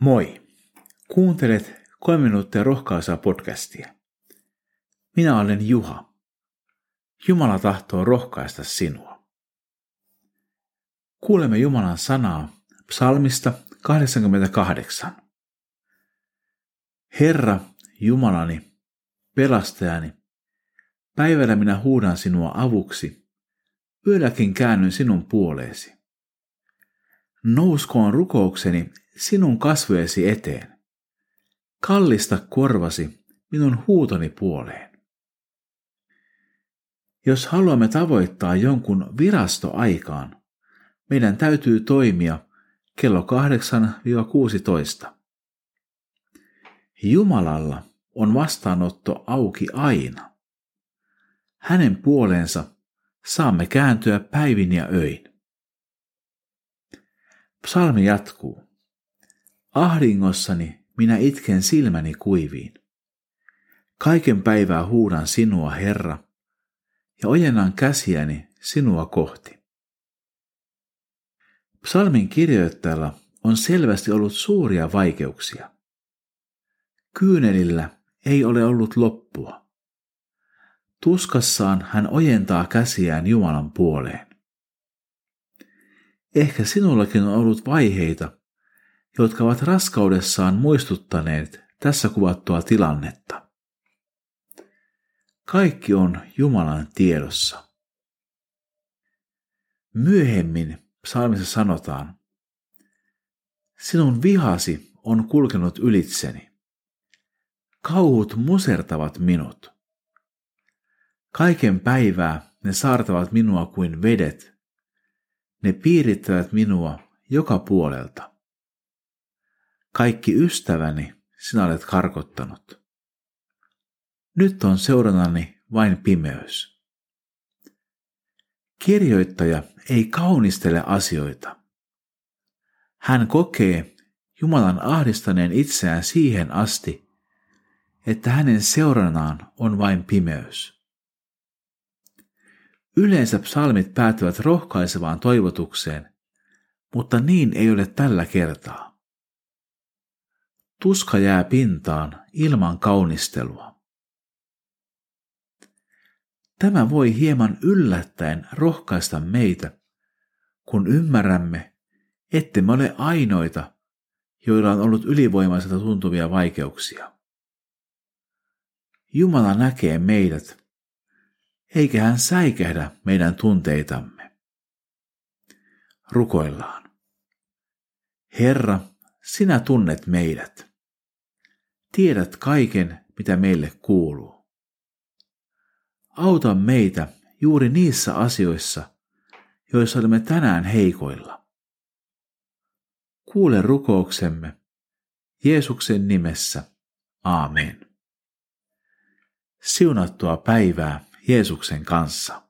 Moi! Kuuntelet kolme minuuttia rohkaisaa podcastia. Minä olen Juha. Jumala tahtoo rohkaista sinua. Kuulemme Jumalan sanaa psalmista 88. Herra, Jumalani, pelastajani, päivällä minä huudan sinua avuksi, yölläkin käännyn sinun puoleesi. Nouskoon rukoukseni sinun kasvojesi eteen. Kallista korvasi minun huutoni puoleen. Jos haluamme tavoittaa jonkun virastoaikaan, meidän täytyy toimia kello 8-16. Jumalalla on vastaanotto auki aina. Hänen puoleensa saamme kääntyä päivin ja öin. Psalmi jatkuu. Ahdingossani minä itken silmäni kuiviin. Kaiken päivää huudan sinua, Herra, ja ojennan käsiäni sinua kohti. Psalmin kirjoittajalla on selvästi ollut suuria vaikeuksia. Kyynelillä ei ole ollut loppua. Tuskassaan hän ojentaa käsiään Jumalan puoleen. Ehkä sinullakin on ollut vaiheita, jotka ovat raskaudessaan muistuttaneet tässä kuvattua tilannetta. Kaikki on Jumalan tiedossa. Myöhemmin psalmissa sanotaan, Sinun vihasi on kulkenut ylitseni. Kauhut musertavat minut. Kaiken päivää ne saartavat minua kuin vedet. Ne piirittävät minua joka puolelta. Kaikki ystäväni sinä olet karkottanut. Nyt on seurannani vain pimeys. Kirjoittaja ei kaunistele asioita. Hän kokee Jumalan ahdistaneen itseään siihen asti, että hänen seurannaan on vain pimeys. Yleensä psalmit päätyvät rohkaisevaan toivotukseen, mutta niin ei ole tällä kertaa. Tuska jää pintaan ilman kaunistelua. Tämä voi hieman yllättäen rohkaista meitä, kun ymmärrämme, ettemme ole ainoita, joilla on ollut ylivoimaiselta tuntuvia vaikeuksia. Jumala näkee meidät, eikä hän säikähdä meidän tunteitamme. Rukoillaan. Herra, sinä tunnet meidät. Tiedät kaiken, mitä meille kuuluu. Auta meitä juuri niissä asioissa, joissa olemme tänään heikoilla. Kuule rukouksemme. Jeesuksen nimessä. Aamen. Siunattua päivää Jeesuksen kanssa.